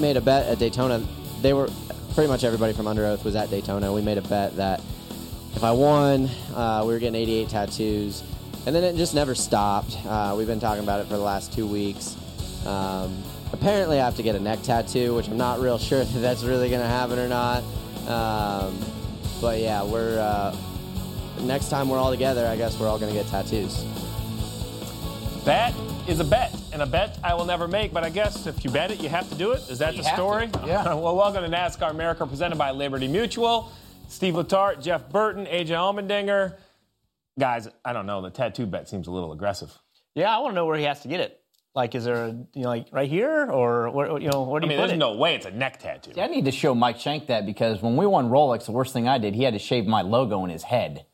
Made a bet at Daytona. They were pretty much everybody from Under Oath was at Daytona. We made a bet that if I won, uh, we were getting 88 tattoos, and then it just never stopped. Uh, we've been talking about it for the last two weeks. Um, apparently, I have to get a neck tattoo, which I'm not real sure that that's really going to happen or not. Um, but yeah, we're uh, next time we're all together. I guess we're all going to get tattoos. That is a bet, and a bet I will never make. But I guess if you bet it, you have to do it. Is that You the story? to, yeah. well, welcome to NASCAR America, presented by Liberty Mutual. Steve Letarte, Jeff Burton, AJ Allmendinger. Guys, I don't know. The tattoo bet seems a little aggressive. Yeah, I want to know where he has to get it. Like, is there a, you know, like right here or where, you know, where do I you mean, put there's it? no way it's a neck tattoo. See, I need to show Mike Shank that because when we won Rolex, the worst thing I did, he had to shave my logo in his head.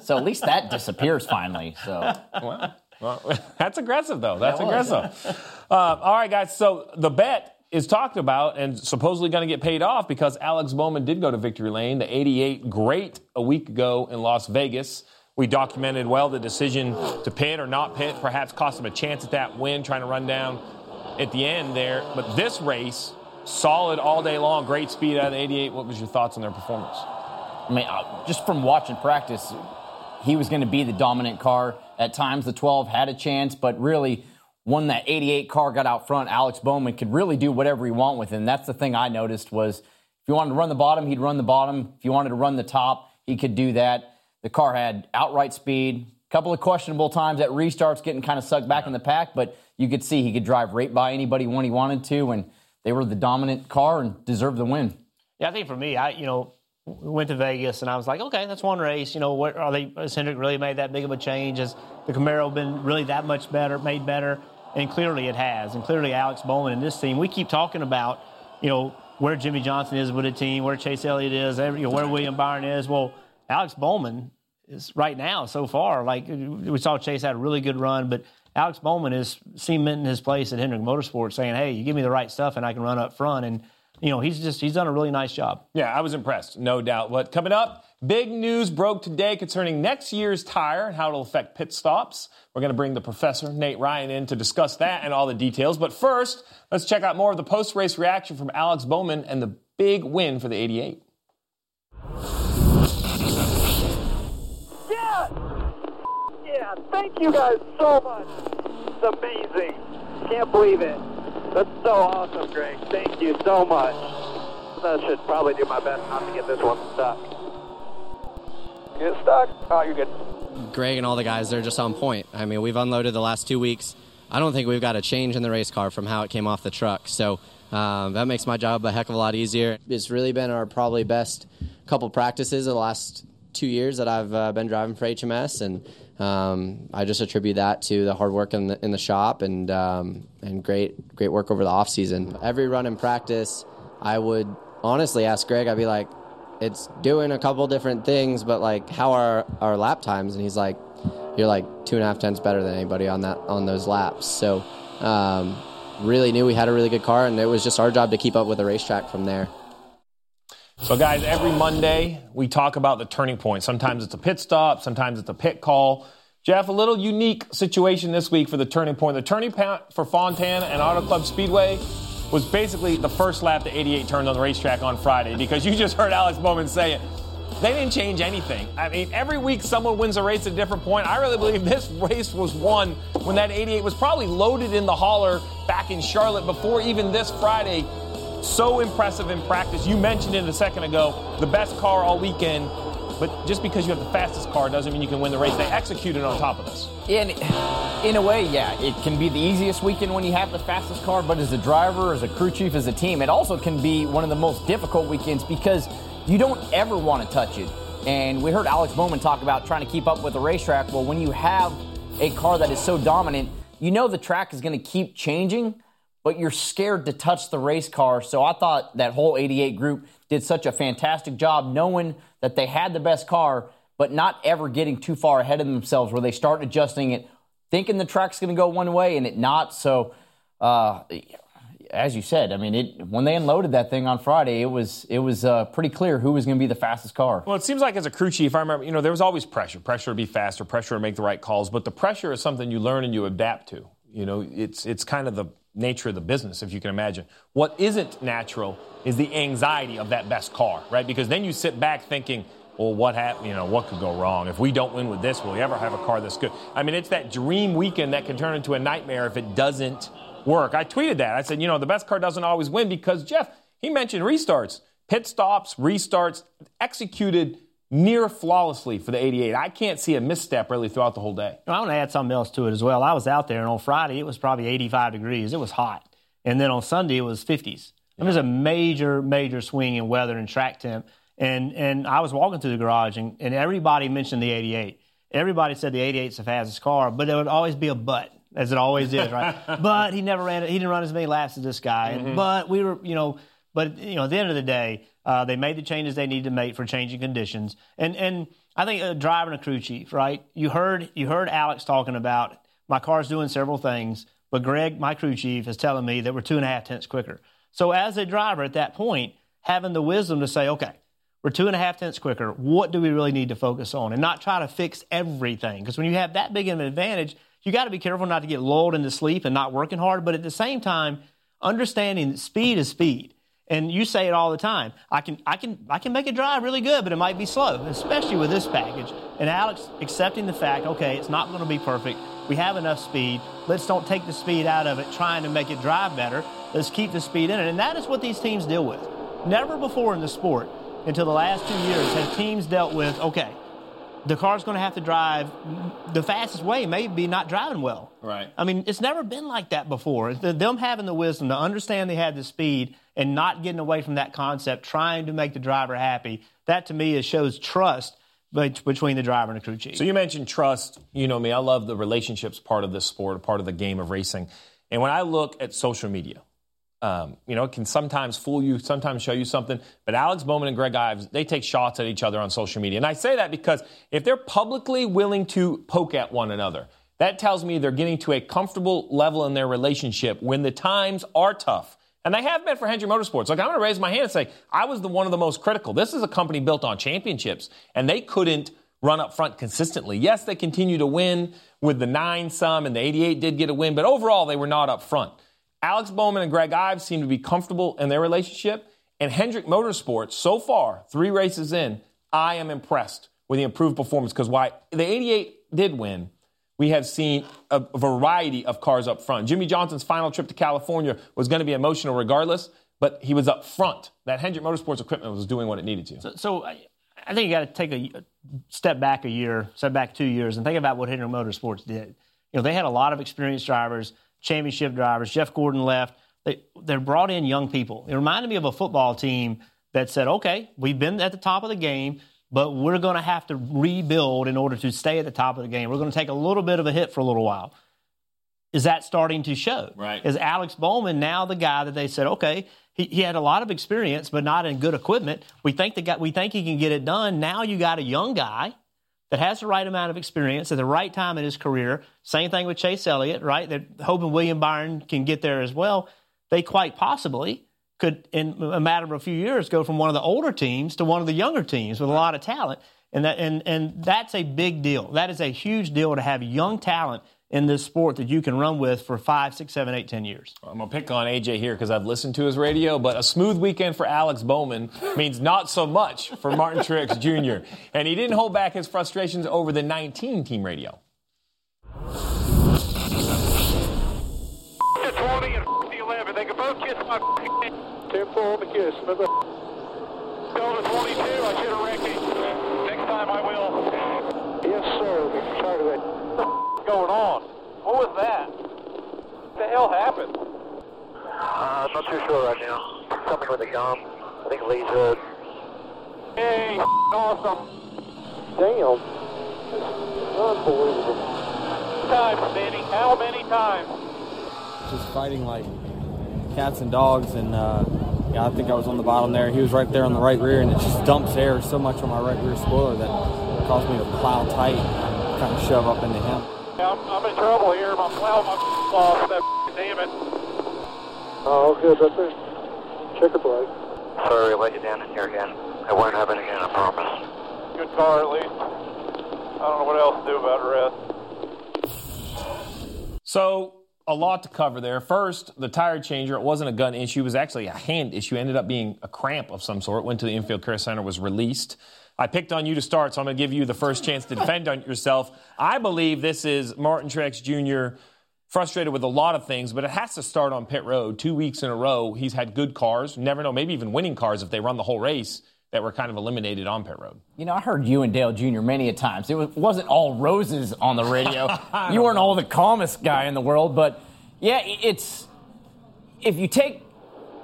So at least that disappears finally. So Well, that's aggressive, though. That's That aggressive. uh, all right, guys. So the bet is talked about and supposedly going to get paid off because Alex Bowman did go to victory lane, the 88 great a week ago in Las Vegas. We documented well the decision to pit or not pit, perhaps cost him a chance at that win, trying to run down at the end there. But this race, solid all day long, great speed out of the 88. What was your thoughts on their performance? I mean, uh, just from watching practice, he was going to be the dominant car. At times, the 12 had a chance, but really, when that 88 car got out front, Alex Bowman could really do whatever he want with it. And that's the thing I noticed was if you wanted to run the bottom, he'd run the bottom. If you wanted to run the top, he could do that. The car had outright speed. A couple of questionable times at restarts, getting kind of sucked back in the pack, but you could see he could drive right by anybody when he wanted to, and they were the dominant car and deserved the win. Yeah, I think for me, I you know went to Vegas and I was like, okay, that's one race. You know, what are they? Has Hendrick really made that big of a change? Has the Camaro been really that much better, made better? And clearly it has. And clearly Alex Bowman and this team, we keep talking about, you know, where Jimmie Johnson is with the team, where Chase Elliott is, every, you know, where William Byron is. Well, Alex Bowman is right now so far. Like we saw Chase had a really good run, but Alex Bowman is cementing his place at Hendrick Motorsports, saying, "Hey, you give me the right stuff, and I can run up front." And you know, he's just he's done a really nice job. Yeah, I was impressed, no doubt. But coming up, big news broke today concerning next year's tire and how it'll affect pit stops. We're going to bring the professor, Nate Ryan, in to discuss that and all the details. But first, let's check out more of the post race reaction from Alex Bowman and the big win for the 88. Yeah! Yeah, thank you guys so much. It's amazing. Can't believe it. That's so awesome, Greg. Thank you so much. I should probably do my best not to get this one stuck. Get stuck? Oh, you're good. Greg and all the guys, they're just on point. I mean, we've unloaded the last two weeks. I don't think we've got a change in the race car from how it came off the truck. So um, that makes my job a heck of a lot easier. It's really been our probably best couple practices of the last two years that I've uh, been driving for HMS, and um, I just attribute that to the hard work in the, in the shop and um, and great great work over the off season. Every run in practice, I would honestly ask Greg. I'd be like, "It's doing a couple different things, but like, how are our lap times?" And he's like, "You're like two and a half tenths better than anybody on that on those laps." So. Um, really knew we had a really good car, and it was just our job to keep up with the racetrack from there. So, guys, every Monday we talk about the turning point. Sometimes it's a pit stop, sometimes it's a pit call. Jeff, a little unique situation this week for the turning point. The turning point for Fontana and Auto Club Speedway was basically the first lap the 88 turned on the racetrack on Friday because you just heard Alex Bowman say it. They didn't change anything. I mean, every week someone wins a race at a different point. I really believe this race was won when that 88 was probably loaded in the hauler back in Charlotte before even this Friday so impressive in practice. You mentioned it a second ago, the best car all weekend. but just because you have the fastest car doesn't mean you can win the race. They executed on top of this. In, in a way, yeah, it can be the easiest weekend when you have the fastest car, but as a driver, as a crew chief, as a team, it also can be one of the most difficult weekends because you don't ever want to touch it. And we heard Alex Bowman talk about trying to keep up with the racetrack. Well, when you have a car that is so dominant, you know the track is going to keep changing, but you're scared to touch the race car. So I thought that whole 88 group did such a fantastic job knowing that they had the best car, but not ever getting too far ahead of themselves where they start adjusting it, thinking the track's going to go one way and it not. So, uh, as you said, I mean, it when they unloaded that thing on Friday, it was it was uh, pretty clear who was going to be the fastest car. Well, it seems like as a crew chief, I remember, you know, there was always pressure, pressure to be faster, pressure to make the right calls, but the pressure is something you learn and you adapt to. You know, it's it's kind of the nature of the business, if you can imagine. What isn't natural is the anxiety of that best car, right? Because then you sit back thinking, well, what happened? You know, what could go wrong? If we don't win with this, will we ever have a car that's good? I mean, it's that dream weekend that can turn into a nightmare if it doesn't work. I tweeted that. I said, you know, the best car doesn't always win because Jeff, he mentioned restarts, pit stops, restarts, executed near flawlessly for the 88. I can't see a misstep really throughout the whole day. I want to add something else to it as well. I was out there, and on Friday it was probably 85 degrees. It was hot, and then on Sunday it was 50s. Yeah. There was a major, major swing in weather and track temp. And and I was walking through the garage, and, and everybody mentioned the 88. Everybody said the 88 is the fastest car, but there would always be a but, as it always is, right? but he never ran. it. He didn't run as many laps as this guy. Mm-hmm. But we were, you know, but you know, at the end of the day, uh, they made the changes they needed to make for changing conditions. And and I think driver and a crew chief, right? You heard you heard Alex talking about my car's doing several things, but Greg, my crew chief, is telling me that we're two and a half tenths quicker. So as a driver at that point, having the wisdom to say, okay, we're two and a half tenths quicker. What do we really need to focus on? And not try to fix everything. Because when you have that big of an advantage, you got to be careful not to get lulled into sleep and not working hard. But at the same time, understanding that speed is speed. And you say it all the time. I can, I can, I can make it drive really good, but it might be slow, especially with this package. And Alex accepting the fact, okay, it's not going to be perfect. We have enough speed. Let's don't take the speed out of it, trying to make it drive better. Let's keep the speed in it. And that is what these teams deal with. Never before in the sport, until the last two years, have teams dealt with, okay, the car's going to have to drive the fastest way maybe not driving well. Right. I mean, it's never been like that before. Them having the wisdom to understand they had the speed and not getting away from that concept, trying to make the driver happy, that to me shows trust between the driver and the crew chief. So you mentioned trust. You know me, I love the relationships part of this sport, part of the game of racing. And when I look at social media, um, you know, it can sometimes fool you, sometimes show you something. But Alex Bowman and Greg Ives, they take shots at each other on social media. And I say that because if they're publicly willing to poke at one another, that tells me they're getting to a comfortable level in their relationship when the times are tough. And they have been for Hendrick Motorsports. Like, I'm going to raise my hand and say, I was the one of the most critical. This is a company built on championships, and they couldn't run up front consistently. Yes, they continue to win with the nine some, and the 88 did get a win, but overall, they were not up front. Alex Bowman and Greg Ives seem to be comfortable in their relationship. And Hendrick Motorsports, so far, three races in, I am impressed with the improved performance because why the 88 did win, we have seen a variety of cars up front. Jimmie Johnson's final trip to California was going to be emotional regardless, but he was up front. That Hendrick Motorsports equipment was doing what it needed to. So, so I think you got to take a step back a year, step back two years, and think about what Hendrick Motorsports did. You know, they had a lot of experienced drivers championship drivers. Jeff Gordon left. They, they brought in young people. It reminded me of a football team that said, okay, we've been at the top of the game, but we're going to have to rebuild in order to stay at the top of the game. We're going to take a little bit of a hit for a little while. Is that starting to show? Right. Is Alex Bowman now the guy that they said, okay, he, he had a lot of experience, but not in good equipment. We think the guy, we think he can get it done. Now you got a young guy that has the right amount of experience at the right time in his career. Same thing with Chase Elliott, right? They're hoping William Byron can get there as well. They quite possibly could, in a matter of a few years, go from one of the older teams to one of the younger teams with a lot of talent. And that, and, and that's a big deal. That is a huge deal to have young talent in this sport that you can run with for five, six, seven, eight, ten years. I'm going to pick on AJ here because I've listened to his radio, but a smooth weekend for Alex Bowman means not so much for Martin Truex Jr. And he didn't hold back his frustrations over the 19 team radio. The 20 and the 11, they can both kiss my 10 4 on the kiss. Remember? Go to 22, I should have wrecked it. Next time. time I will. Yes, sir. We can try to it. What going on? What was that? What the hell happened? Uh, I'm not too sure right now. Something with the gun. I think Lee's hood. Hey, awesome. Damn. Unbelievable. Times, Danny. How many times? just fighting like cats and dogs. And uh, yeah, I think I was on the bottom there. He was right there on the right rear, and it just dumps air so much on my right rear spoiler that caused me to plow tight and kind of shove up into him. Yeah, I'm, I'm in trouble here. I'm plowing my off. That damn it. Oh, good. That's it. Check the brake. Sorry, I let you down in here again. It won't happen again, I promise. Good car, at least. I don't know what else to do about the rest. So a lot to cover there. First, the tire changer. It wasn't a gun issue. It was actually a hand issue. It ended up being a cramp of some sort. Went to the infield care center. Was released. I picked on you to start, so I'm going to give you the first chance to defend on yourself. I believe this is Martin Truex Jr. frustrated with a lot of things, but it has to start on pit road. Two weeks in a row, he's had good cars. Never know, maybe even winning cars if they run the whole race that were kind of eliminated on pit road. You know, I heard you and Dale Jr. many a times. It was, wasn't all roses on the radio. you weren't all the calmest guy in the world, but yeah, it's if you take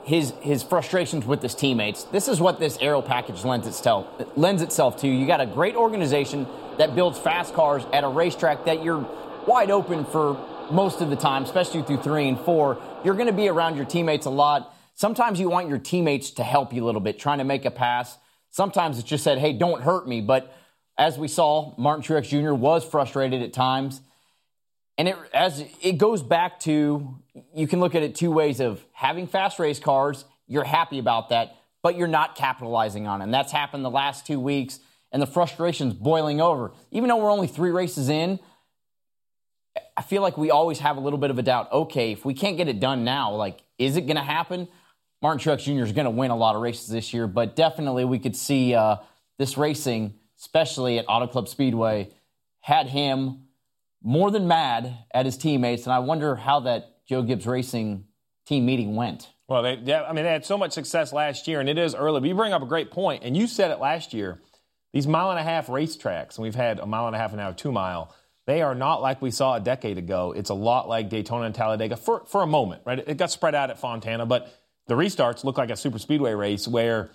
his his frustrations with his teammates, this is what this aero package lends itself lends itself to. You got a great organization that builds fast cars at a racetrack that you're wide open for most of the time, especially through three and four. You're going to be around your teammates a lot. Sometimes you want your teammates to help you a little bit, trying to make a pass. Sometimes it's just said, hey, don't hurt me. But as we saw, Martin Truex Jr. was frustrated at times. And it, as it goes back to, you can look at it two ways of having fast race cars, you're happy about that, but you're not capitalizing on it. And that's happened the last two weeks, and the frustration's boiling over. Even though we're only three races in, I feel like we always have a little bit of a doubt. Okay, if we can't get it done now, like, is it going to happen? Martin Truex Jr. is going to win a lot of races this year, but definitely we could see uh, this racing, especially at Auto Club Speedway, had him more than mad at his teammates. And I wonder how that Joe Gibbs Racing team meeting went. Well, they, yeah, I mean, they had so much success last year, and it is early. But you bring up a great point, and you said it last year. These mile and a half racetracks, and we've had a mile and a half and now a two mile. They are not like we saw a decade ago. It's a lot like Daytona and Talladega for, for a moment, right? It got spread out at Fontana, but the restarts look like a super speedway race where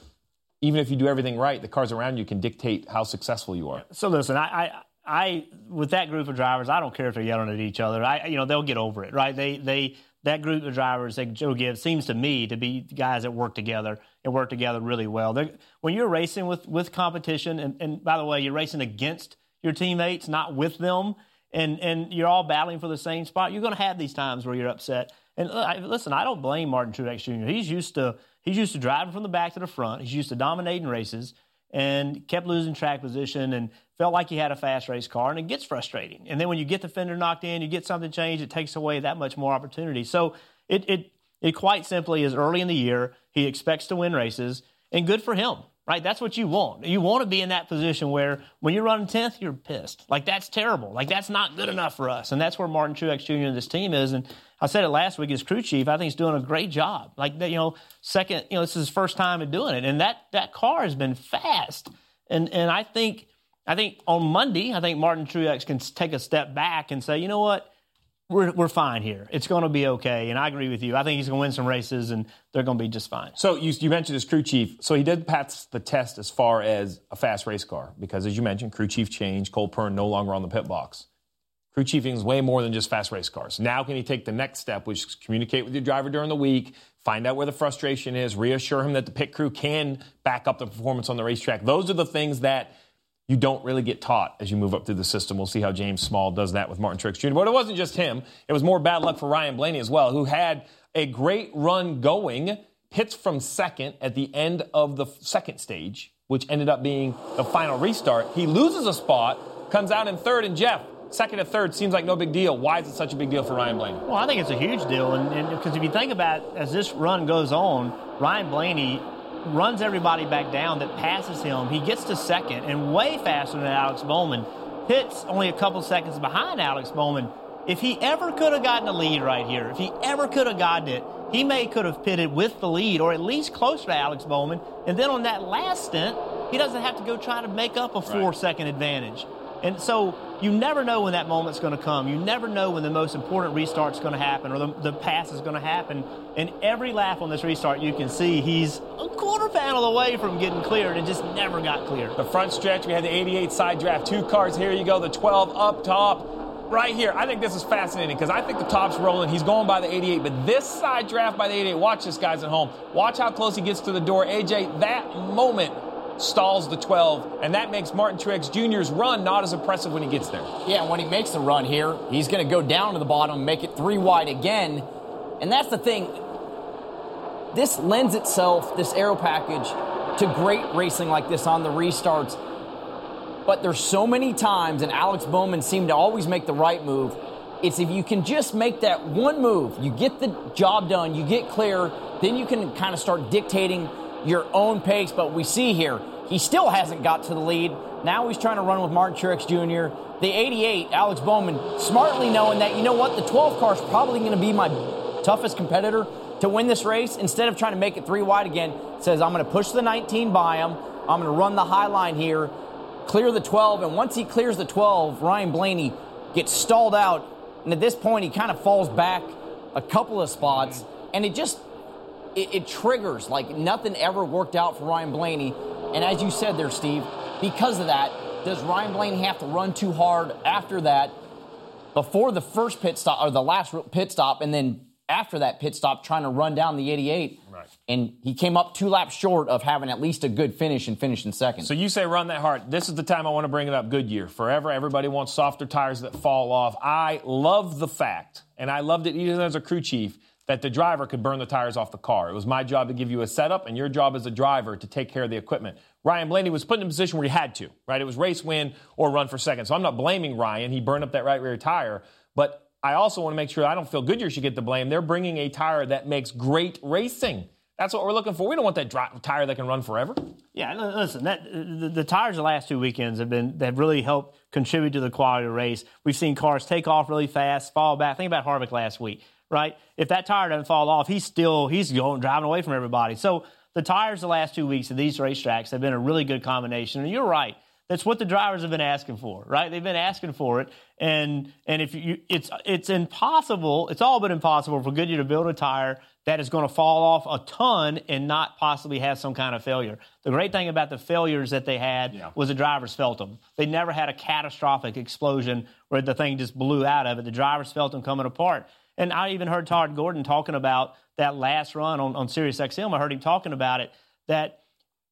even if you do everything right, the cars around you can dictate how successful you are. So listen, I, I, I, with that group of drivers, I don't care if they're yelling at each other. I, you know, they'll get over it, right? They, they, that group of drivers that Joe Gibbs seems to me to be guys that work together and work together really well. They're, when you're racing with with competition, and, and by the way, you're racing against your teammates, not with them, and and you're all battling for the same spot. You're going to have these times where you're upset. And uh, I, listen, I don't blame Martin Truex Jr. He's used to he's used to driving from the back to the front. He's used to dominating races and kept losing track position and felt like he had a fast race car, and it gets frustrating. And then when you get the fender knocked in, you get something changed, it takes away that much more opportunity. So it it it quite simply is early in the year. He expects to win races, and good for him, right? That's what you want. You want to be in that position where when you're running 10th, you're pissed. Like, that's terrible. Like, that's not good enough for us. And that's where Martin Truex Jr. and this team is. And I said it last week as crew chief. I think he's doing a great job. Like, you know, second, you know, this is his first time in doing it. And that, that car has been fast. And, and I think, I think on Monday, I think Martin Truex can take a step back and say, you know what? We're, we're fine here. It's going to be okay. And I agree with you. I think he's going to win some races and they're going to be just fine. So you, you mentioned his crew chief. So he did pass the test as far as a fast race car because, as you mentioned, crew chief changed. Cole Pearn no longer on the pit box. Crew chiefing is way more than just fast race cars. Now, can he take the next step, which is communicate with your driver during the week, find out where the frustration is, reassure him that the pit crew can back up the performance on the racetrack? Those are the things that you don't really get taught as you move up through the system. We'll see how James Small does that with Martin Truex Jr. But it wasn't just him. It was more bad luck for Ryan Blaney as well, who had a great run going, hits from second at the end of the second stage, which ended up being the final restart. He loses a spot, comes out in third, and Jeff, second and third seems like no big deal. Why is it such a big deal for Ryan Blaney? Well, I think it's a huge deal. And because if you think about as this run goes on, Ryan Blaney runs everybody back down that passes him. He gets to second and way faster than Alex Bowman. Hits only a couple seconds behind Alex Bowman. If he ever could have gotten a lead right here, if he ever could have gotten it, he may could have pitted with the lead or at least close to Alex Bowman. And then on that last stint, he doesn't have to go try to make up a four second advantage. And so you never know when that moment's going to come. You never know when the most important restart's going to happen or the, the pass is going to happen. And every lap on this restart, you can see he's a quarter panel away from getting cleared and just never got cleared. The front stretch, we had the 88 side draft, two cars. Here you go, the 12 up top. Right here, I think this is fascinating because I think the top's rolling. He's going by the 88, but this side draft by the 88, watch this, guys at home. Watch how close he gets to the door. AJ, that moment stalls the 12, and that makes Martin Truex Jr.'s run not as impressive when he gets there. Yeah, when he makes the run here, he's going to go down to the bottom, make it three wide again. And that's the thing. This lends itself, this aero package, to great racing like this on the restarts. But there's so many times, and Alex Bowman seemed to always make the right move. It's if you can just make that one move, you get the job done, you get clear, then you can kind of start dictating your own pace. But we see here, he still hasn't got to the lead. Now he's trying to run with Martin Truex Jr. The 88, Alex Bowman, smartly knowing that, you know what, the 12 car is probably going to be my toughest competitor to win this race. Instead of trying to make it three wide again, says, I'm going to push the 19 by him. I'm going to run the high line here, clear the 12. And once he clears the 12, Ryan Blaney gets stalled out. And at this point, he kind of falls back a couple of spots. And it just it, it, triggers like nothing ever worked out for Ryan Blaney. And as you said there, Steve, because of that, does Ryan Blaney have to run too hard after that, before the first pit stop or the last pit stop, and then after that pit stop, trying to run down the 88? Right. And he came up two laps short of having at least a good finish and finishing second. So you say run that hard. This is the time I want to bring it up. Goodyear. Forever, everybody wants softer tires that fall off. I love the fact, and I loved it even as a crew chief that the driver could burn the tires off the car. It was my job to give you a setup, and your job as a driver to take care of the equipment. Ryan Blaney was put in a position where he had to, right? It was race win or run for second. So I'm not blaming Ryan. He burned up that right rear tire. But I also want to make sure I don't feel Goodyear should get the blame. They're bringing a tire that makes great racing. That's what we're looking for. We don't want that dry, tire that can run forever. Yeah, listen, that, the, the, tires the last two weekends have been have really helped contribute to the quality of the race. We've seen cars take off really fast, fall back. Think about Harvick last week right? If that tire doesn't fall off, he's still he's going driving away from everybody. So the tires the last two weeks of these racetracks have been a really good combination. And you're right. That's what the drivers have been asking for, right? They've been asking for it, and and if you, it's it's impossible. It's all but impossible for Goodyear to build a tire that is going to fall off a ton and not possibly have some kind of failure. The great thing about the failures that they had yeah. was the drivers felt them. They never had a catastrophic explosion where the thing just blew out of it. The drivers felt them coming apart. And I even heard Todd Gordon talking about that last run on, on Sirius XM. I heard him talking about it that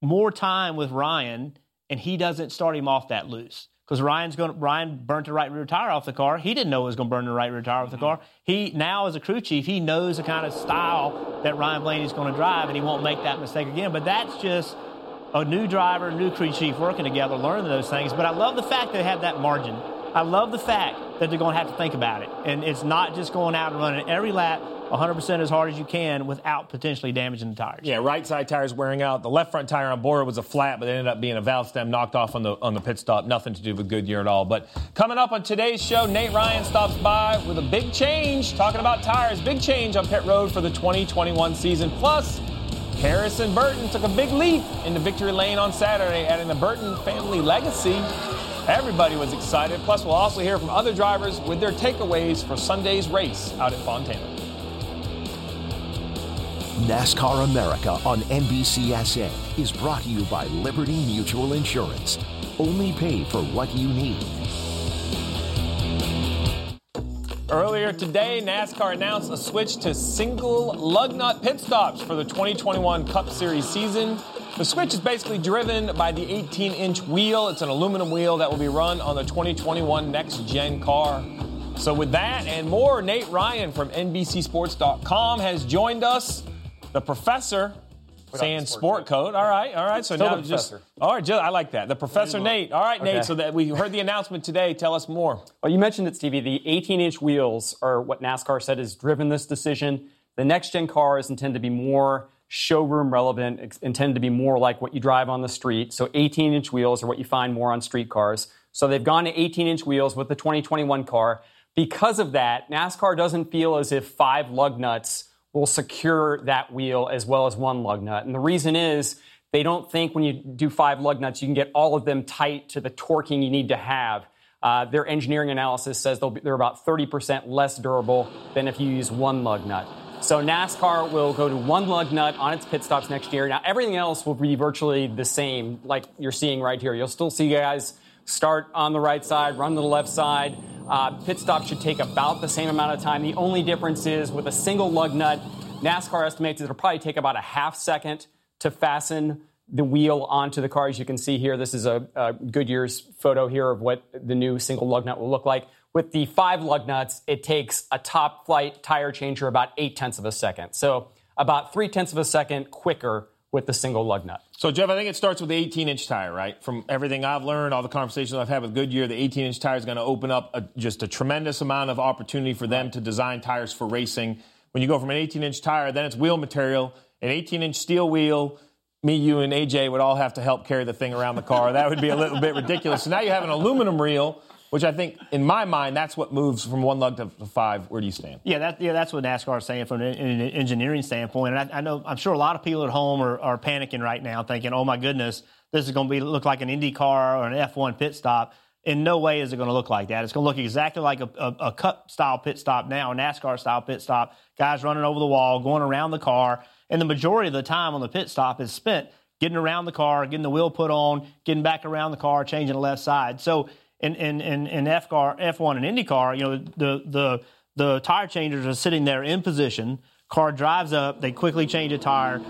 more time with Ryan and he doesn't start him off that loose. Because Ryan's going Ryan burnt the right rear tire off the car. He didn't know it was going to burn the right rear tire off the mm-hmm. car. He now as a crew chief, he knows the kind of style that Ryan Blaney's going to drive, and he won't make that mistake again. But that's just a new driver, new crew chief working together, learning those things. But I love the fact that they have that margin I love the fact that they're going to have to think about it. And it's not just going out and running every lap 100% as hard as you can without potentially damaging the tires. Yeah, right side tires wearing out. The left front tire on board was a flat, but it ended up being a valve stem knocked off on the on the pit stop. Nothing to do with Goodyear at all. But coming up on today's show, Nate Ryan stops by with a big change, talking about tires. Big change on pit road for the 2021 season. Plus, Harrison Burton took a big leap into victory lane on Saturday, adding the Burton family legacy Everybody was excited. Plus, we'll also hear from other drivers with their takeaways for Sunday's race out at Fontana. NASCAR America on NBCSN is brought to you by Liberty Mutual Insurance. Only pay for what you need. Earlier today, NASCAR announced a switch to single lug nut pit stops for the 2021 Cup Series season. The switch is basically driven by the 18 inch wheel. It's an aluminum wheel that will be run on the 2021 next gen car. So, with that and more, Nate Ryan from NBCSports.com has joined us. The professor, saying sport, coat. All right, all right. So Still now just all right. Just, I like that. The professor Nate. All right, okay. Nate. So that we heard the announcement today. Tell us more. Well, you mentioned it, Stevie. The 18-inch wheels are what NASCAR said has driven this decision. The next gen cars intend to be more showroom relevant, intended to be more like what you drive on the street. So 18 inch wheels are what you find more on street cars. So they've gone to 18 inch wheels with the 2021 car. Because of that, NASCAR doesn't feel as if five lug nuts will secure that wheel as well as one lug nut. And the reason is they don't think when you do five lug nuts, you can get all of them tight to the torquing you need to have. Uh, their engineering analysis says be, they're about 30% less durable than if you use one lug nut. So NASCAR will go to one lug nut on its pit stops next year. Now everything else will be virtually the same, like you're seeing right here. You'll still see guys start on the right side, run to the left side. Uh, pit stop should take about the same amount of time. The only difference is with a single lug nut, NASCAR estimates it'll probably take about a half second to fasten the wheel onto the car. As you can see here, this is a, a Goodyear's photo here of what the new single lug nut will look like. With the five lug nuts, it takes a top flight tire changer about eight tenths of a second. So about three tenths of a second quicker with the single lug nut. So, Jeff, I think it starts with the 18 inch tire, right? From everything I've learned, all the conversations I've had with Goodyear, the 18 inch tire is going to open up a, just a tremendous amount of opportunity for them to design tires for racing. When you go from an 18 inch tire, then it's wheel material, an 18 inch steel wheel. Me, you, and AJ would all have to help carry the thing around the car. That would be a little bit ridiculous. So now you have an aluminum reel which I think, in my mind, that's what moves from one lug to five. Where do you stand? Yeah, that, yeah, that's what NASCAR is saying from an, an engineering standpoint. And I, I, know, I'm sure a lot of people at home are, are panicking right now, thinking, "Oh my goodness, this is going to be look like an Indy car or an F1 pit stop." In no way is it going to look like that. It's going to look exactly like a, a, a Cup style pit stop now, a NASCAR style pit stop. Guys running over the wall, going around the car, and the majority of the time on the pit stop is spent getting around the car, getting the wheel put on, getting back around the car, changing the left side. So in in in, in F-car, F1 and IndyCar, you know, the the the tire changers are sitting there in position. Car drives up, they quickly change a tire.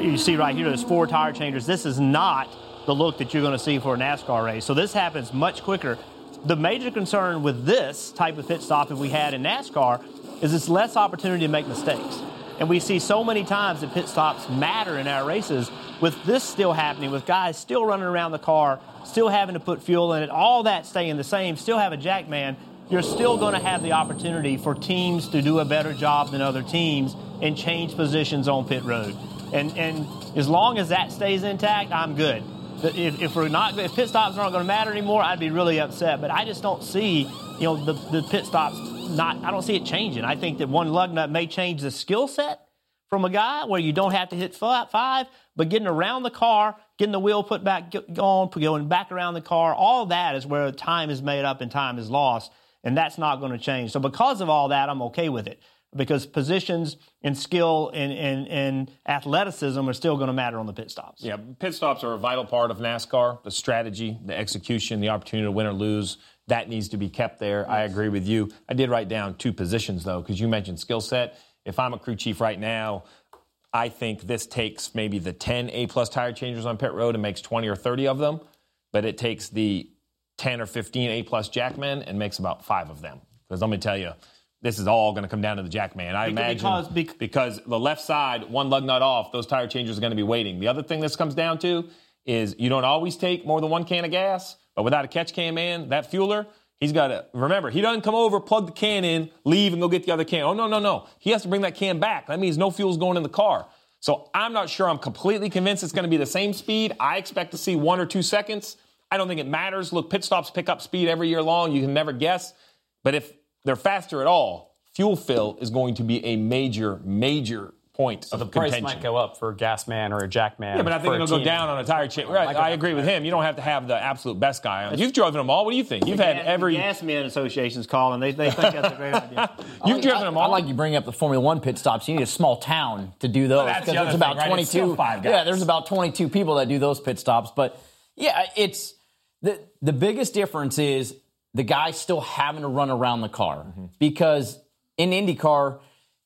You see right here, there's four tire changers. This is not the look that you're going to see for a NASCAR race. So this happens much quicker. The major concern with this type of pit stop that we had in NASCAR is it's less opportunity to make mistakes. And we see so many times that pit stops matter in our races. With this still happening, with guys still running around the car, still having to put fuel in it, all that staying the same, still have a jack man, you're still going to have the opportunity for teams to do a better job than other teams and change positions on pit road. And, and as long as that stays intact, I'm good. If, if we're not, if pit stops aren't going to matter anymore, I'd be really upset. But I just don't see, you know, the, the pit stops not. I don't see it changing. I think that one lug nut may change the skill set from a guy where you don't have to hit five, but getting around the car, getting the wheel put back on, going back around the car, all that is where time is made up and time is lost, and that's not going to change. So because of all that, I'm okay with it because positions and skill and, and, and athleticism are still going to matter on the pit stops. Yeah, pit stops are a vital part of NASCAR. The strategy, the execution, the opportunity to win or lose, that needs to be kept there. Yes. I agree with you. I did write down two positions, though, because you mentioned skill set if I'm a crew chief right now, I think this takes maybe the 10 A plus tire changers on pit road and makes 20 or 30 of them, but it takes the 10 or 15 A plus jackmen and makes about five of them. Because let me tell you, this is all going to come down to the jackman. I because, imagine because, because the left side, one lug nut off, those tire changers are going to be waiting. The other thing this comes down to is you don't always take more than one can of gas, but without a catch can man, that fueler, He's got to remember, he doesn't come over, plug the can in, leave, and go get the other can. Oh, no, no, no. He has to bring that can back. That means no fuel's going in the car. So I'm not sure I'm completely convinced it's going to be the same speed. I expect to see one or two seconds. I don't think it matters. Look, pit stops pick up speed every year long. You can never guess. But if they're faster at all, fuel fill is going to be a major, major point so of the contention. price might go up for a gas man or a jack man. Yeah, but I think it'll go down on a tire chain. Right, I agree with him. You don't have to have the absolute best guy. On. You've driven them all. What do you think? You've had every gas man associations calling. They, they think that's a great idea. You've driven them all. I like you bring up the Formula One pit stops. You need a small town to do those because well, there's about thing, right? 22. Yeah, there's about 22 people that do those pit stops. But yeah, it's the the biggest difference is the guy still having to run around the car mm-hmm. because in IndyCar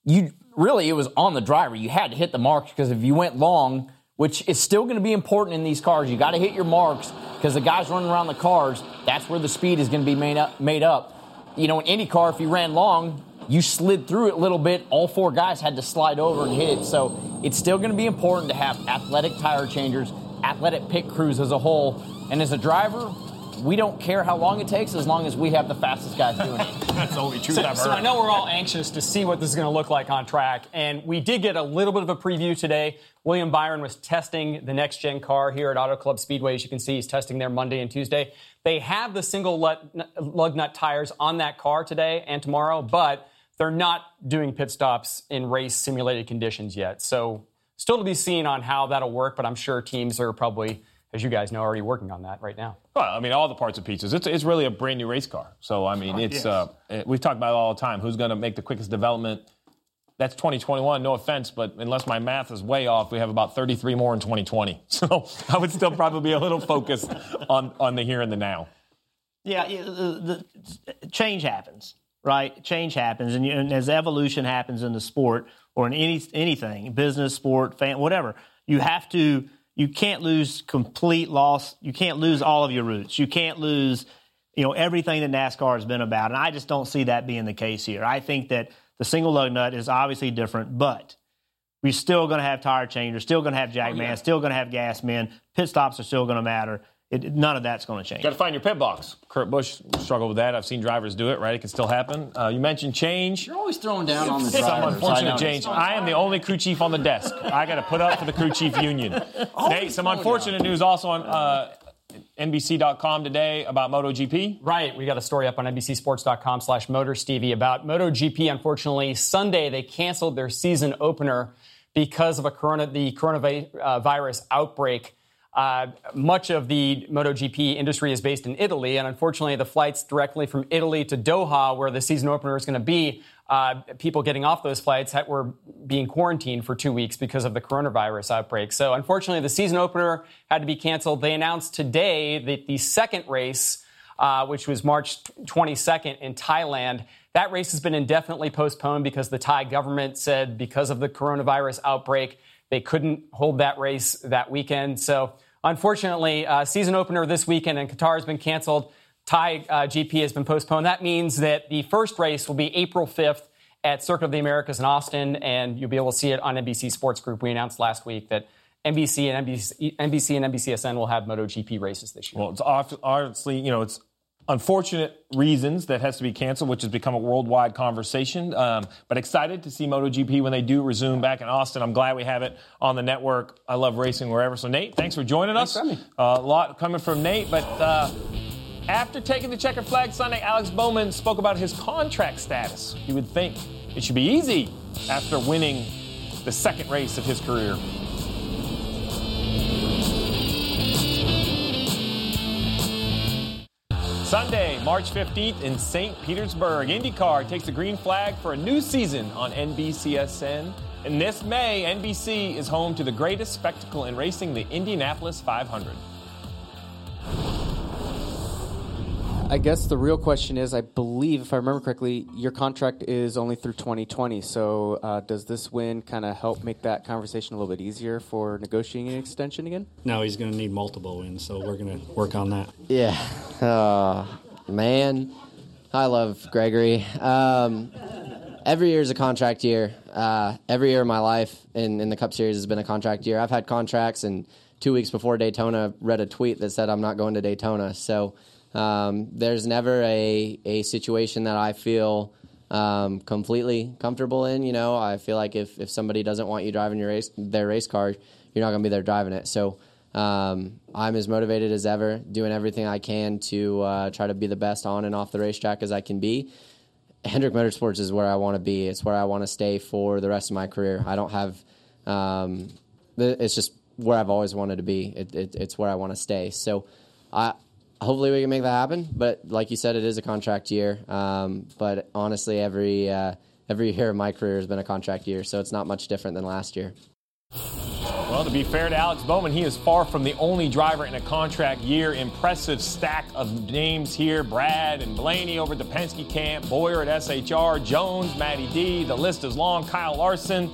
you really it was on the driver. You had to hit the marks because if you went long, which is still going to be important in these cars, you got to hit your marks because the guys running around the cars, that's where the speed is going to be made up. Made up. You know, in IndyCar, if you ran long, you slid through it a little bit. All four guys had to slide over and hit it. So it's still going to be important to have athletic tire changers, athletic pit crews as a whole. And as a driver, we don't care how long it takes as long as we have the fastest guys doing it. That's the only true. So, so I know we're all anxious to see what this is going to look like on track, and we did get a little bit of a preview today. William Byron was testing the next gen car here at Auto Club Speedway. As you can see, he's testing there Monday and Tuesday. They have the single lug nut tires on that car today and tomorrow, but they're not doing pit stops in race simulated conditions yet. So still to be seen on how that'll work, but I'm sure teams are probably, as you guys know, already working on that right now. Well, I mean, all the parts of pizzas. It's, it's really a brand new race car. So, I mean, it's yes. uh, it- we've talked about it all the time. Who's going to make the quickest development? That's 2021. No offense, but unless my math is way off, we have about 33 more in 2020. So I would still probably be a little focused on on the here and the now. Yeah, yeah, the, the change happens, right? Change happens, and, you, and as evolution happens in the sport or in any anything, business, sport, fan, whatever, you have to. You can't lose complete loss. You can't lose all of your roots. You can't lose, you know, everything that NASCAR has been about. And I just don't see that being the case here. I think that the single lug nut is obviously different, but we're still going to have tire changers, still going to have jack man, oh, still going to have gas men. Pit stops are still going to matter. It, none of that's going to change. Got to find your pit box. Kurt Busch struggled with that. I've seen drivers do it. Right, it can still happen. Uh, you mentioned change. You're always throwing down on the Some drivers. I unfortunate know. change. I am the only crew chief on the desk. I got to put up for the crew chief union. Nate, some unfortunate news also on uh, NBC.com today about MotoGP. Right. We got a story up on NBCSports.com slash Motor Stevie about MotoGP. Unfortunately, Sunday they canceled their season opener because of a corona, the coronavirus outbreak. Uh, much of the MotoGP industry is based in Italy, and unfortunately, the flights directly from Italy to Doha, where the season opener is going to be, uh, people getting off those flights had, were being quarantined for two weeks because of the coronavirus outbreak. So, unfortunately, the season opener had to be canceled. They announced today that the second race, uh, which was March 22nd in Thailand, that race has been indefinitely postponed because the Thai government said because of the coronavirus outbreak, they couldn't hold that race that weekend. So, unfortunately, uh, season opener this weekend in Qatar has been canceled. Thai uh, GP has been postponed. That means that the first race will be April 5th at Circuit of the Americas in Austin, and you'll be able to see it on NBC Sports Group. We announced last week that NBC and NBC, NBC and NBCSN will have MotoGP races this year. Well, it's obviously, you know, it's unfortunate reasons that has to be canceled, which has become a worldwide conversation. Um, but excited to see MotoGP when they do resume back in Austin. I'm glad we have it on the network. I love racing wherever. So, Nate, thanks for joining us. For. Uh, a lot coming from Nate, but. Uh, after taking the checkered flag Sunday, Alex Bowman spoke about his contract status. You would think it should be easy after winning the second race of his career. Sunday, March 15th in St. Petersburg, IndyCar takes the green flag for a new season on NBCSN. And this May, NBC is home to the greatest spectacle in racing, the Indianapolis 500. I guess the real question is I believe, if I remember correctly, your contract is only through 2020. So uh, does this win kind of help make that conversation a little bit easier for negotiating an extension again? No, he's going to need multiple wins, so we're going to work on that. Yeah. Oh, man. I love Gregory. Um, every year is a contract year. Uh, every year of my life in, in the Cup Series has been a contract year. I've had contracts, and two weeks before Daytona, read a tweet that said I'm not going to Daytona. So um, there's never a, a situation that I feel um, completely comfortable in. You know, I feel like if, if somebody doesn't want you driving your race their race car, you're not going to be there driving it. So um, I'm as motivated as ever, doing everything I can to uh, try to be the best on and off the racetrack as I can be. Hendrick Motorsports is where I want to be. It's where I want to stay for the rest of my career. I don't have. Um, it's just where I've always wanted to be. It, it, it's where I want to stay. So, I hopefully we can make that happen. But like you said, it is a contract year. Um, but honestly, every uh, every year of my career has been a contract year, so it's not much different than last year. Well, to be fair to Alex Bowman, he is far from the only driver in a contract year. Impressive stack of names here. Brad and Blaney over at the Penske camp, Bowyer at SHR, Jones, Matty D. The list is long. Kyle Larson.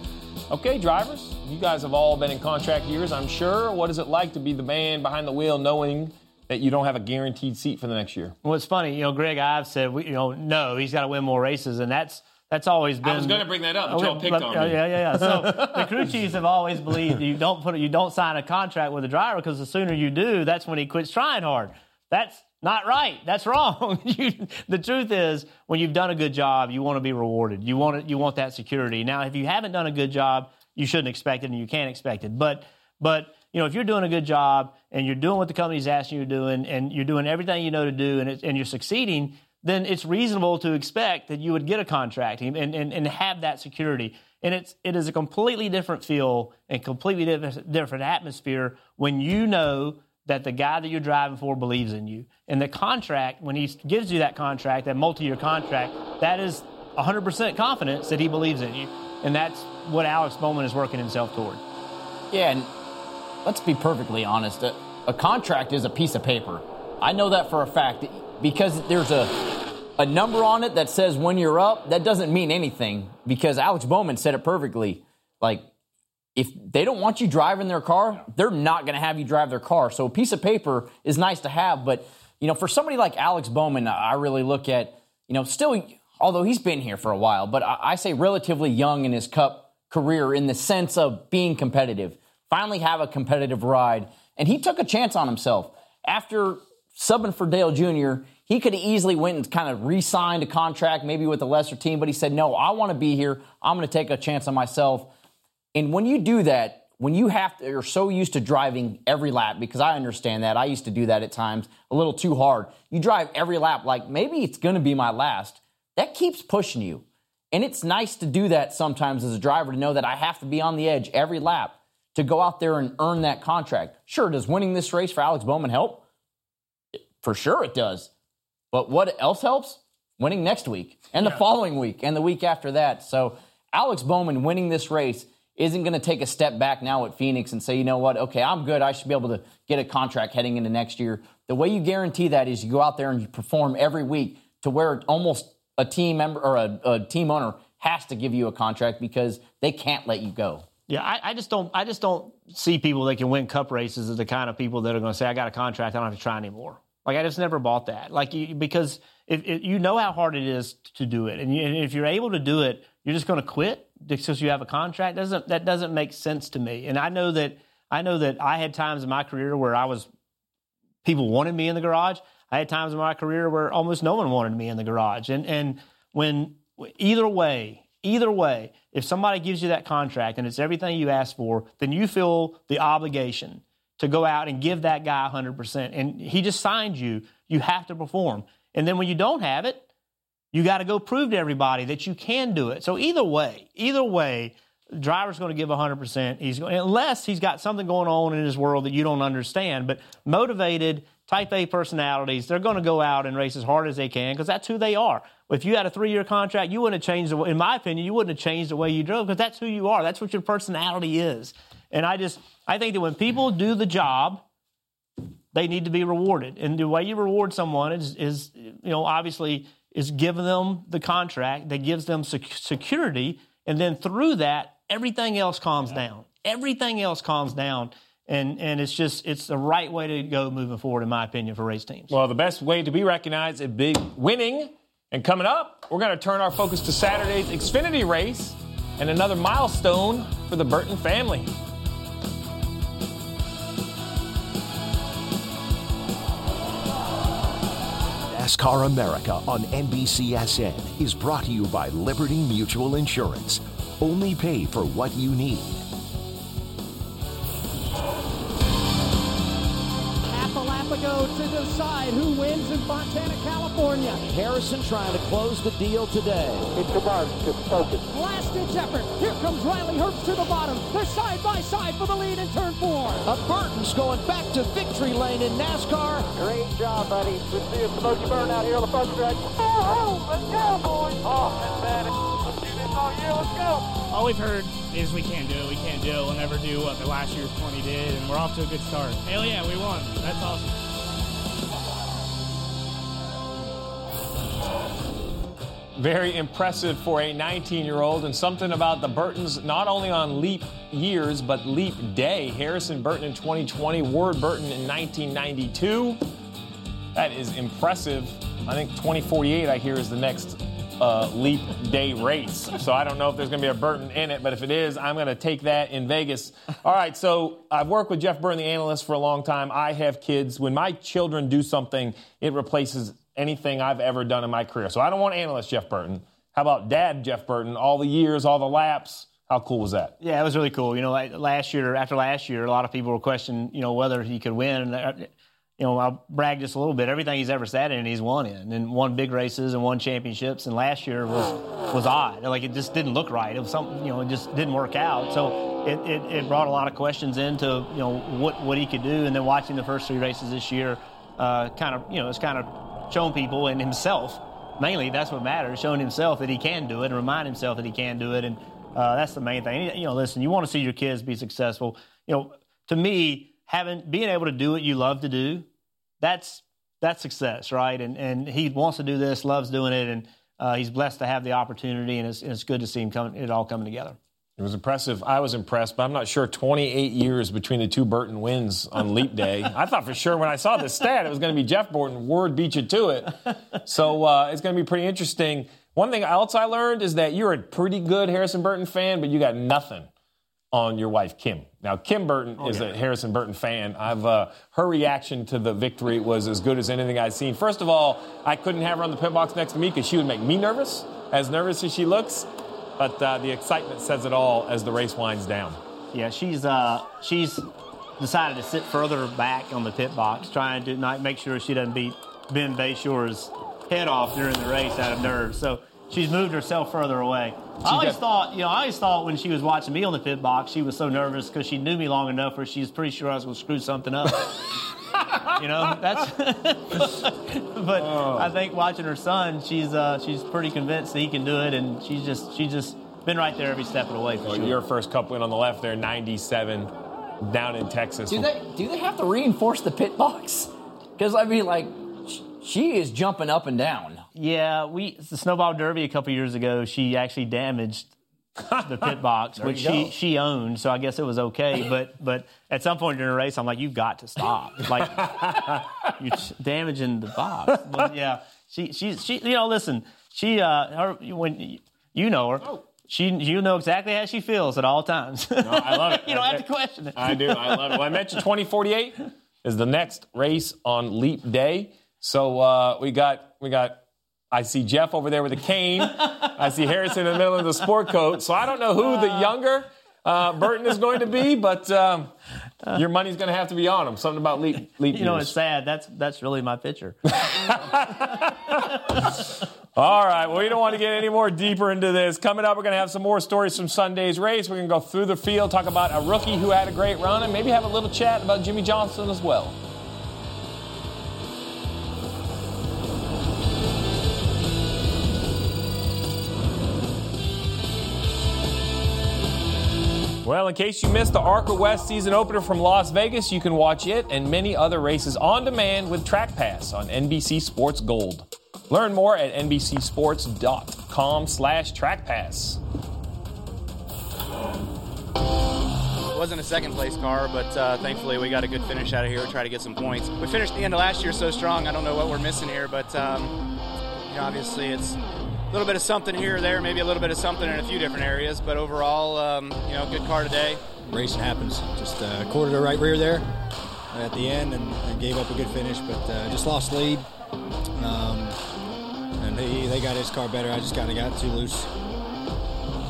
Okay, drivers, you guys have all been in contract years, I'm sure. What is it like to be the man behind the wheel knowing that you don't have a guaranteed seat for the next year? Well, it's funny, you know, Greg Ives said, we, you know, no, he's got to win more races, and that's that's always been. I was gonna bring that up, but Okay, y'all picked on me. Yeah, yeah, yeah. So the crew chiefs have always believed you don't put you don't sign a contract with a driver because the sooner you do, that's when he quits trying hard. That's not right. That's wrong. you, the truth is, when you've done a good job, you want to be rewarded. You want it, you want that security. Now, if you haven't done a good job, you shouldn't expect it, and you can't expect it. But but you know, if you're doing a good job and you're doing what the company's asking you to do, and, and you're doing everything you know to do, and, it, and you're succeeding, then it's reasonable to expect that you would get a contract and, and, and have that security. And it's, it is a completely different feel and completely different, atmosphere when you know that the guy that you're driving for believes in you. And the contract, when he gives you that contract, that multi year contract, that is 100% confidence that he believes in you. And that's what Alex Bowman is working himself toward. Yeah, and let's be perfectly honest. A, a contract is a piece of paper. I know that for a fact because there's a a number on it that says when you're up, that doesn't mean anything because Alex Bowman said it perfectly. Like, if they don't want you driving their car, they're not going to have you drive their car. So a piece of paper is nice to have, but you know, for somebody like Alex Bowman, I really look at, you know, still, although he's been here for a while, but I say relatively young in his cup career in the sense of being competitive, finally have a competitive ride. And he took a chance on himself. After subbing for Dale Jr., he could have easily went and kind of re-signed a contract, maybe with a lesser team, but he said, no, I want to be here. I'm going to take a chance on myself. And when you do that, when you have to, you're so used to driving every lap, because I understand that. I used to do that at times a little too hard. You drive every lap like maybe it's going to be my last. That keeps pushing you. And it's nice to do that sometimes as a driver to know that I have to be on the edge every lap to go out there and earn that contract. Sure, does winning this race for Alex Bowman help? For sure it does. But what else helps? Winning next week and the yeah. following week and the week after that. So Alex Bowman winning this race isn't going to take a step back now at Phoenix and say, you know what, okay, I'm good. I should be able to get a contract heading into next year. The way you guarantee that is you go out there and you perform every week to where almost a team member or a, a team owner has to give you a contract because they can't let you go. Yeah, I, I, just don't. I just don't see people that can win cup races as the kind of people that are going to say, "I got a contract. I don't have to try anymore." Like I just never bought that. Like you, because if, if, you know how hard it is to do it, and, you, and if you're able to do it, you're just going to quit because you have a contract. Doesn't that doesn't make sense to me? And I know that I know that I had times in my career where I was people wanted me in the garage. I had times in my career where almost no one wanted me in the garage. And and when either way, either way, if somebody gives you that contract and it's everything you asked for, then you feel the obligation to go out and give that guy 100%. And he just signed you. You have to perform. And then when you don't have it, you got to go prove to everybody that you can do it. So either way, either way, driver's going to give 100%. He's going, unless he's got something going on in his world that you don't understand. But motivated, type A personalities, they're going to go out and race as hard as they can because that's who they are. If you had a three-year contract, you wouldn't have changed, the, in my opinion, you wouldn't have changed the way you drove because that's who you are. That's what your personality is. And I just, I think that when people do the job, they need to be rewarded. And the way you reward someone is, is you know, obviously is giving them the contract that gives them sec- security. And then through that, everything else calms down. Everything else calms down. And, and it's just it's the right way to go moving forward, in my opinion, for race teams. Well, the best way to be recognized is big winning. And coming up, we're going to turn our focus to Saturday's Xfinity race and another milestone for the Burton family. NASCAR America on NBCSN is brought to you by Liberty Mutual Insurance. Only pay for what you need. Ago to decide who wins in Fontana, California. Harrison trying to close the deal today. Come on, just focus. Last ditch effort. Here comes Riley Herbst to the bottom. They're side by side for the lead in turn four. A Burton's going back to victory lane in NASCAR. Great job, buddy. Let's see a Smoky Burn out here on the front stretch. Oh, let's go, boys. Oh, man. Let's do this all year. Let's go. All we've heard is we can't do it. We can't do it. We'll never do what the last year's 20 did, and we're off to a good start. Hell yeah, we won. That's awesome. Very impressive for a 19 year old, and something about the Burtons not only on leap years, but leap day. Harrison Burton in 2020, Ward Burton in 1992. That is impressive. I think 2048, I hear, is the next uh, leap day race. So I don't know if there's going to be a Burton in it, but if it is, I'm going to take that in Vegas. All right, so I've worked with Jeff Burton, the analyst, for a long time. I have kids. When my children do something, it replaces anything I've ever done in my career. So I don't want analyst Jeff Burton. How about dad Jeff Burton? All the years, all the laps. How cool was that? Yeah, it was really cool. You know, like last year, after last year, a lot of people were questioning, you know, whether he could win. And, uh, you know, I'll brag just a little bit. Everything he's ever sat in, he's won in, and won big races and won championships. And last year was was odd. Like it just didn't look right. It was something, you know, it just didn't work out. So it, it, it brought a lot of questions into you know what what he could do. And then watching the first three races this year, uh, kind of you know, it's kind of shown people and himself mainly that's what matters, showing himself that he can do it and remind himself that he can do it. And uh, that's the main thing. You know, listen, you want to see your kids be successful. You know, to me, having being able to do what you love to do, that's that's success, right? And and he wants to do this, loves doing it, and uh, he's blessed to have the opportunity, and it's, and it's good to see him come, it all coming together. It was impressive. I was impressed, but I'm not sure 28 years between the two Burton wins on Leap Day. I thought for sure when I saw the stat it was going to be Jeff Burton. Ward beat you to it. So uh, it's going to be pretty interesting. One thing else I learned is that you're a pretty good Harrison Burton fan, but you got nothing on your wife Kim. Now Kim Burton Oh, is yeah. a Harrison Burton fan. I've uh, her reaction to the victory was as good as anything I've seen. First of all, I couldn't have her on the pit box next to me because she would make me nervous, as nervous as she looks. But uh, the excitement says it all as the race winds down. Yeah, she's uh, she's decided to sit further back on the pit box, trying to not make sure she doesn't beat Ben Beshore's head off during the race out of nerves. So she's moved herself further away. I always def- thought, you know, I always thought when she was watching me on the pit box, she was so nervous because she knew me long enough where she was pretty sure I was going to screw something up. you know, that's. but I think watching her son, she's uh, she's pretty convinced that he can do it, and she's just she's just been right there every step of the way for Well, sure. Your first couple in on the left there, 97, down in Texas. Do they do they have to reinforce the pit box? Because I mean, like, sh- she is jumping up and down. Yeah, we the snowball derby a couple years ago. She actually damaged the pit box, which she she owned. So I guess it was okay. But but at some point during the race, I'm like, you've got to stop. Like you're damaging the box. But yeah, she she she. You know, listen, she uh her when you know her. She, you know exactly how she feels at all times. No, I love it. you don't have to question it. I do. I love it. Well, I mentioned 2048 is the next race on Leap Day. So uh, we got we got. I see Jeff over there with a cane. I see Harrison in the middle of the sport coat. So I don't know who the younger uh, Burton is going to be, but um, your money's going to have to be on him. Something about leap leap You know, years. it's sad. That's that's really my picture. All right. Well, we don't want to get any more deeper into this. Coming up, we're going to have some more stories from Sunday's race. We're going to go through the field, talk about a rookie who had a great run, and maybe have a little chat about Jimmie Johnson as well. Well, in case you missed the ARCA West season opener from Las Vegas, you can watch it and many other races on demand with Track Pass on NBC Sports Gold. Learn more at nbcsports.com slash trackpass. Wasn't a second place car, but uh, thankfully we got a good finish out of here. Try to get some points. We finished the end of last year so strong. I don't know what we're missing here, but um, you know, obviously it's little bit of something here or there, maybe a little bit of something in a few different areas. But overall, um, you know, good car today. Racing happens. Just uh, quartered the right rear there at the end and, and gave up a good finish, but uh, just lost lead. Um, and they, they got his car better. I just kind of got too loose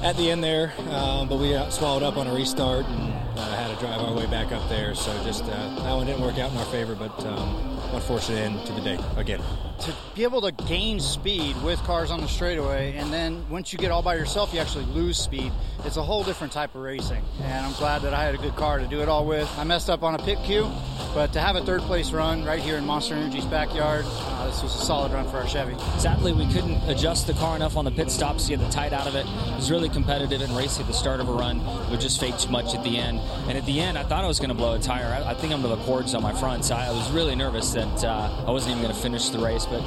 at the end there, um, but we got swallowed up on a restart and uh, had to drive our way back up there. So just uh, that one didn't work out in our favor, but um, unfortunate end to the day again. to be able to gain speed with cars on the straightaway, and then once you get all by yourself, you actually lose speed. It's a whole different type of racing, and I'm glad that I had a good car to do it all with. I messed up on a pit queue, but to have a third place run right here in Monster Energy's backyard, uh, this was a solid run for our Chevy. Sadly, we couldn't adjust the car enough on the pit stops to get the tight out of it. It was really competitive and racy at the start of a run. We just faked too much at the end. And at the end, I thought I was going to blow a tire. I, I think I'm to the cords on my front, so I was really nervous that uh, I wasn't even going to finish the race. But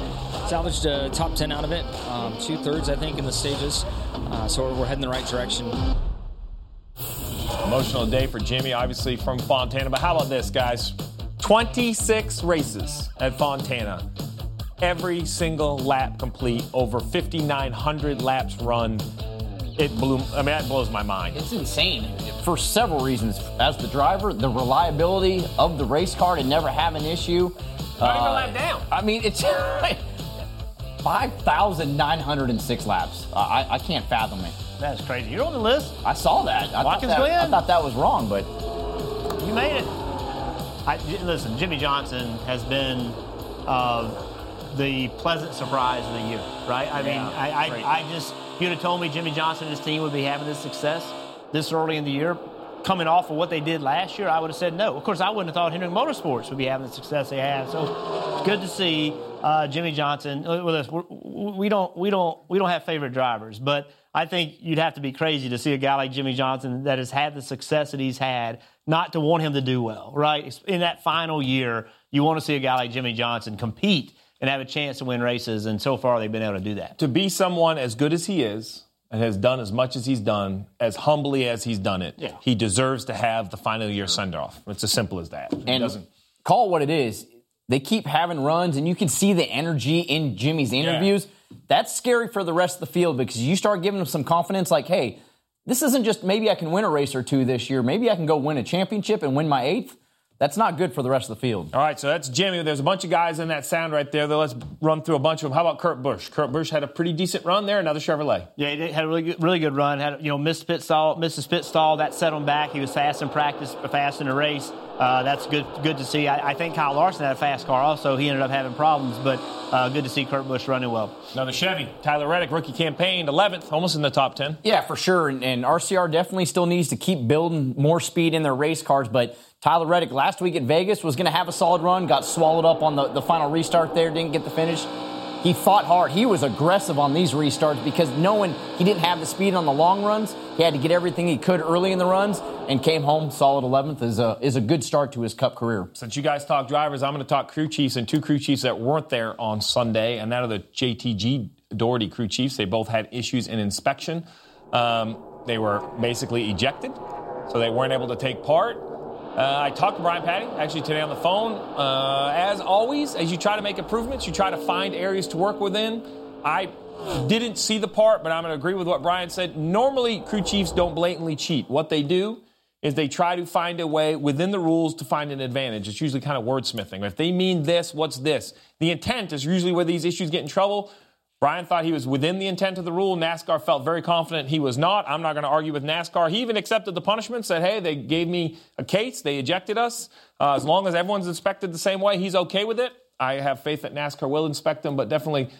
salvaged a top 10 out of it, um, two thirds, I think, in the stages. Uh, so we're heading the right direction. Emotional day for Jimmie, obviously from Fontana. But how about this, guys? 26 races at Fontana. Every single lap complete, over 5,900 laps run. It blew, I mean, that blows my mind. It's insane for several reasons. As the driver, the reliability of the race car to never have an issue. Not even lap down. I mean, it's 5,906 laps. I, I can't fathom it. That's crazy. You're on the list. I saw that. I, thought Watkins that, Glen. I thought that was wrong, but You made it. I, listen, Jimmie Johnson has been uh, the pleasant surprise of the year, right? I mean, Yeah, I, great. I, I just, if you'd have told me Jimmie Johnson and his team would be having this success this early in the year, coming off of what they did last year, I would have said no. Of course, I wouldn't have thought Hendrick Motorsports would be having the success they have. So it's good to see uh, Jimmie Johnson. uh, With us, We're, we don't, we don't, we don't have favorite drivers, but I think you'd have to be crazy to see a guy like Jimmie Johnson that has had the success that he's had, not to want him to do well, right? In that final year, you want to see a guy like Jimmie Johnson compete and have a chance to win races, and so far they've been able to do that. To be someone as good as he is and has done as much as he's done, as humbly as he's done it, Yeah. he deserves to have the final year send off. It's as simple as that. He and doesn't. call it what it is. They keep having runs, and you can see the energy in Jimmie's interviews. That's scary for the rest of the field because you start giving them some confidence, like, hey, this isn't just maybe I can win a race or two this year. Maybe I can go win a championship and win my eighth. That's not good for the rest of the field. All right, so that's Jimmie. There's a bunch of guys in that sound right there. Let's run through a bunch of them. How about Kurt Busch? Kurt Busch had a pretty decent run there. Another Chevrolet. Yeah, he had a really good, really good run. Had you know missed pit stall, missed his pit stall. That set him back. He was fast in practice, fast in the race. Uh, that's good, good to see. I, I think Kyle Larson had a fast car. Also, he ended up having problems, but uh, good to see Kurt Busch running well. Another Chevy. Tyler Reddick, rookie campaign, 11th, almost in the top 10. Yeah, for sure. And, and RCR definitely still needs to keep building more speed in their race cars. But Tyler Reddick last week at Vegas was going to have a solid run, got swallowed up on the, the final restart there, didn't get the finish. He fought hard. He was aggressive on these restarts because knowing he didn't have the speed on the long runs, he had to get everything he could early in the runs and came home solid 11th is a, is a good start to his cup career. Since you guys talk drivers, I'm going to talk crew chiefs and two crew chiefs that weren't there on Sunday, and that are the JTG Daugherty crew chiefs. They both had issues in inspection. Um, they were basically ejected, so they weren't able to take part. Uh, I talked to Brian Pattie actually today on the phone. Uh, as always, as you try to make improvements, you try to find areas to work within. I didn't see the part, but I'm going to agree with what Brian said. Normally, crew chiefs don't blatantly cheat. What they do is they try to find a way within the rules to find an advantage. It's usually kind of wordsmithing. If they mean this, what's this? The intent is usually where these issues get in trouble. Brian thought he was within the intent of the rule. NASCAR felt very confident he was not. I'm not going to argue with NASCAR. He even accepted the punishment, said, hey, they gave me a case, they ejected us. Uh, as long as everyone's inspected the same way, he's okay with it. I have faith that NASCAR will inspect them, but definitely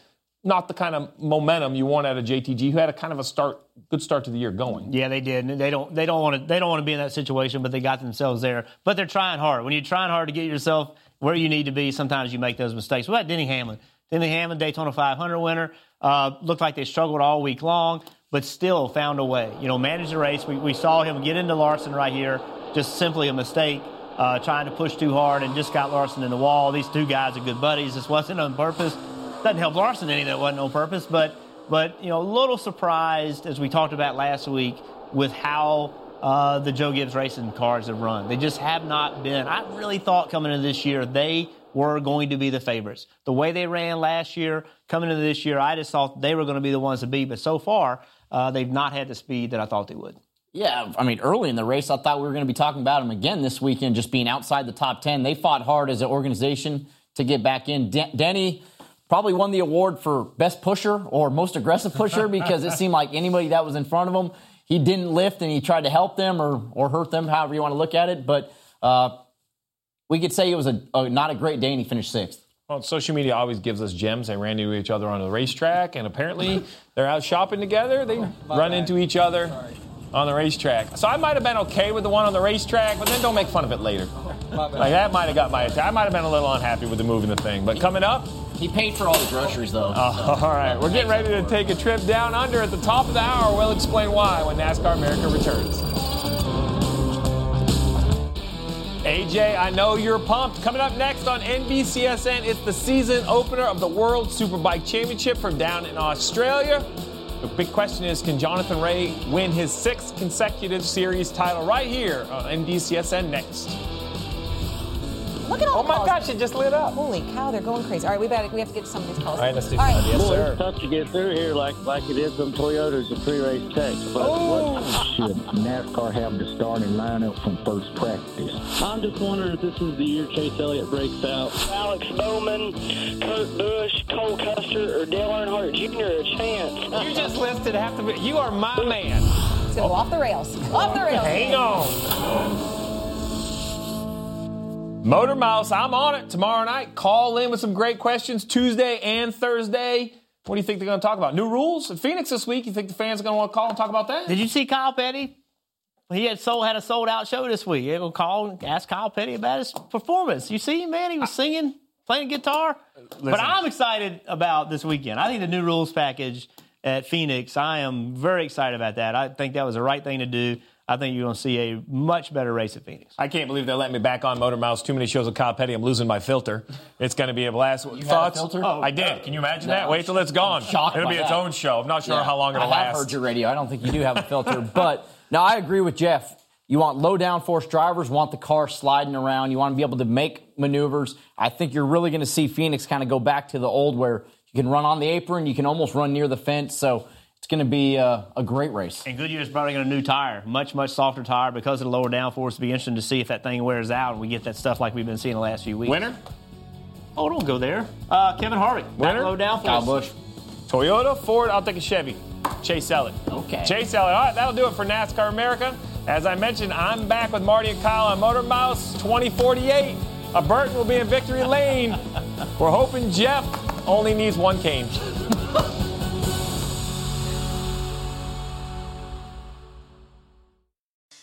not the kind of momentum you want out of JTG, who had a kind of a start, good start to the year going. Yeah, they did. They don't they don't want to they don't want to be in that situation, but they got themselves there. But they're trying hard. When you're trying hard to get yourself where you need to be, sometimes you make those mistakes. What about Denny Hamlin? Denny Hamlin, Daytona 500 winner, uh, looked like they struggled all week long, but still found a way. You know, managed the race. We, we saw him get into Larson right here, just simply a mistake, uh, trying to push too hard and just got Larson in the wall. These two guys are good buddies. This wasn't on purpose. Doesn't help Larson any that wasn't on purpose, but but you know, a little surprised as we talked about last week with how uh, the Joe Gibbs racing cars have run. They just have not been. I really thought coming into this year they were going to be the favorites. The way they ran last year, coming into this year, I just thought they were going to be the ones to beat. But so far, uh, they've not had the speed that I thought they would. Yeah, I mean, early in the race, I thought we were going to be talking about them again this weekend, just being outside the top 10. They fought hard as an organization to get back in. Den- Denny probably won the award for best pusher or most aggressive pusher because it seemed like anybody that was in front of him, he didn't lift and he tried to help them or, or hurt them, however you want to look at it. But uh, we could say it was a, a not a great day and he finished sixth. Well, social media always gives us gems. They ran into each other on the racetrack, and apparently they're out shopping together. They run into each other on the racetrack. So I might have been okay with the one on the racetrack, but then don't make fun of it later. Like that might have got my attention. I might have been a little unhappy with the moving the thing. But coming up, he paid for all the groceries though. all right, we're getting ready to take a trip down under at the top of the hour. We'll explain why when NASCAR America returns. AJ, I know you're pumped. Coming up next on NBCSN, it's the season opener of the World Superbike Championship from down in Australia. The big question is can Jonathan Rea win his sixth consecutive series title right here on NBCSN next? Look at all Oh the my calls. gosh, it just lit up. Holy cow, they're going crazy. All right, we better we have to get to some of these calls. All right, let's do All right. Yes, Boy, sir. it's tough to get through here like like it is from Toyotas to pre-race techs. But what oh. should NASCAR have the starting lineup from first practice? I'm just wondering if this is the year Chase Elliott breaks out. Alex Bowman, Kurt Busch, Cole Custer, or Dale Earnhardt Jr. a chance. You just listed half the. You are my man. It's gonna go off the rails. Off the rails. Hang on. Motor Mouths, I'm on it tomorrow night. Call in with some great questions Tuesday and Thursday. What do you think they're going to talk about? New rules in Phoenix this week. You think the fans are going to want to call and talk about that? Did you see Kyle Petty? He had sold had a sold out show this week. He will call and ask Kyle Petty about his performance. You see man? He was singing, playing guitar. But I'm excited about this weekend. I think the new rules package at Phoenix. I am very excited about that. I think that was the right thing to do. I think you're going to see a much better race at Phoenix. I can't believe they're letting me back on Motor Mouths. Too many shows with Kyle Petty. I'm losing my filter. It's going to be a blast. You had a Thoughts? filter? Oh, I did. Can you imagine that? Wait till it's gone. Shocked It'll be its that. own show. I'm not sure Yeah. how long it'll last. I have last. heard your radio. I don't think you do have a filter, but now I agree with Jeff. You want low downforce drivers, want the car sliding around. You want to be able to make maneuvers. I think you're really going to see Phoenix kind of go back to the old where you can run on the apron, you can almost run near the fence. So it's going to be uh, a great race. And Goodyear's bringing a new tire, much, much softer tire because of the lower downforce. It'll be interesting to see if that thing wears out and we get that stuff like we've been seeing the last few weeks. Winner? Oh, don't go there. Uh, Kevin Harvick. Winner? Low downforce. Kyle Busch. Toyota, Ford, I'll take a Chevy. Chase Elliott. Okay. Chase Elliott. All right, that'll do it for NASCAR America. As I mentioned, I'm back with Marty and Kyle on Motor Mouths 2048. A Burton will be in victory lane. We're hoping Jeff only needs one cane.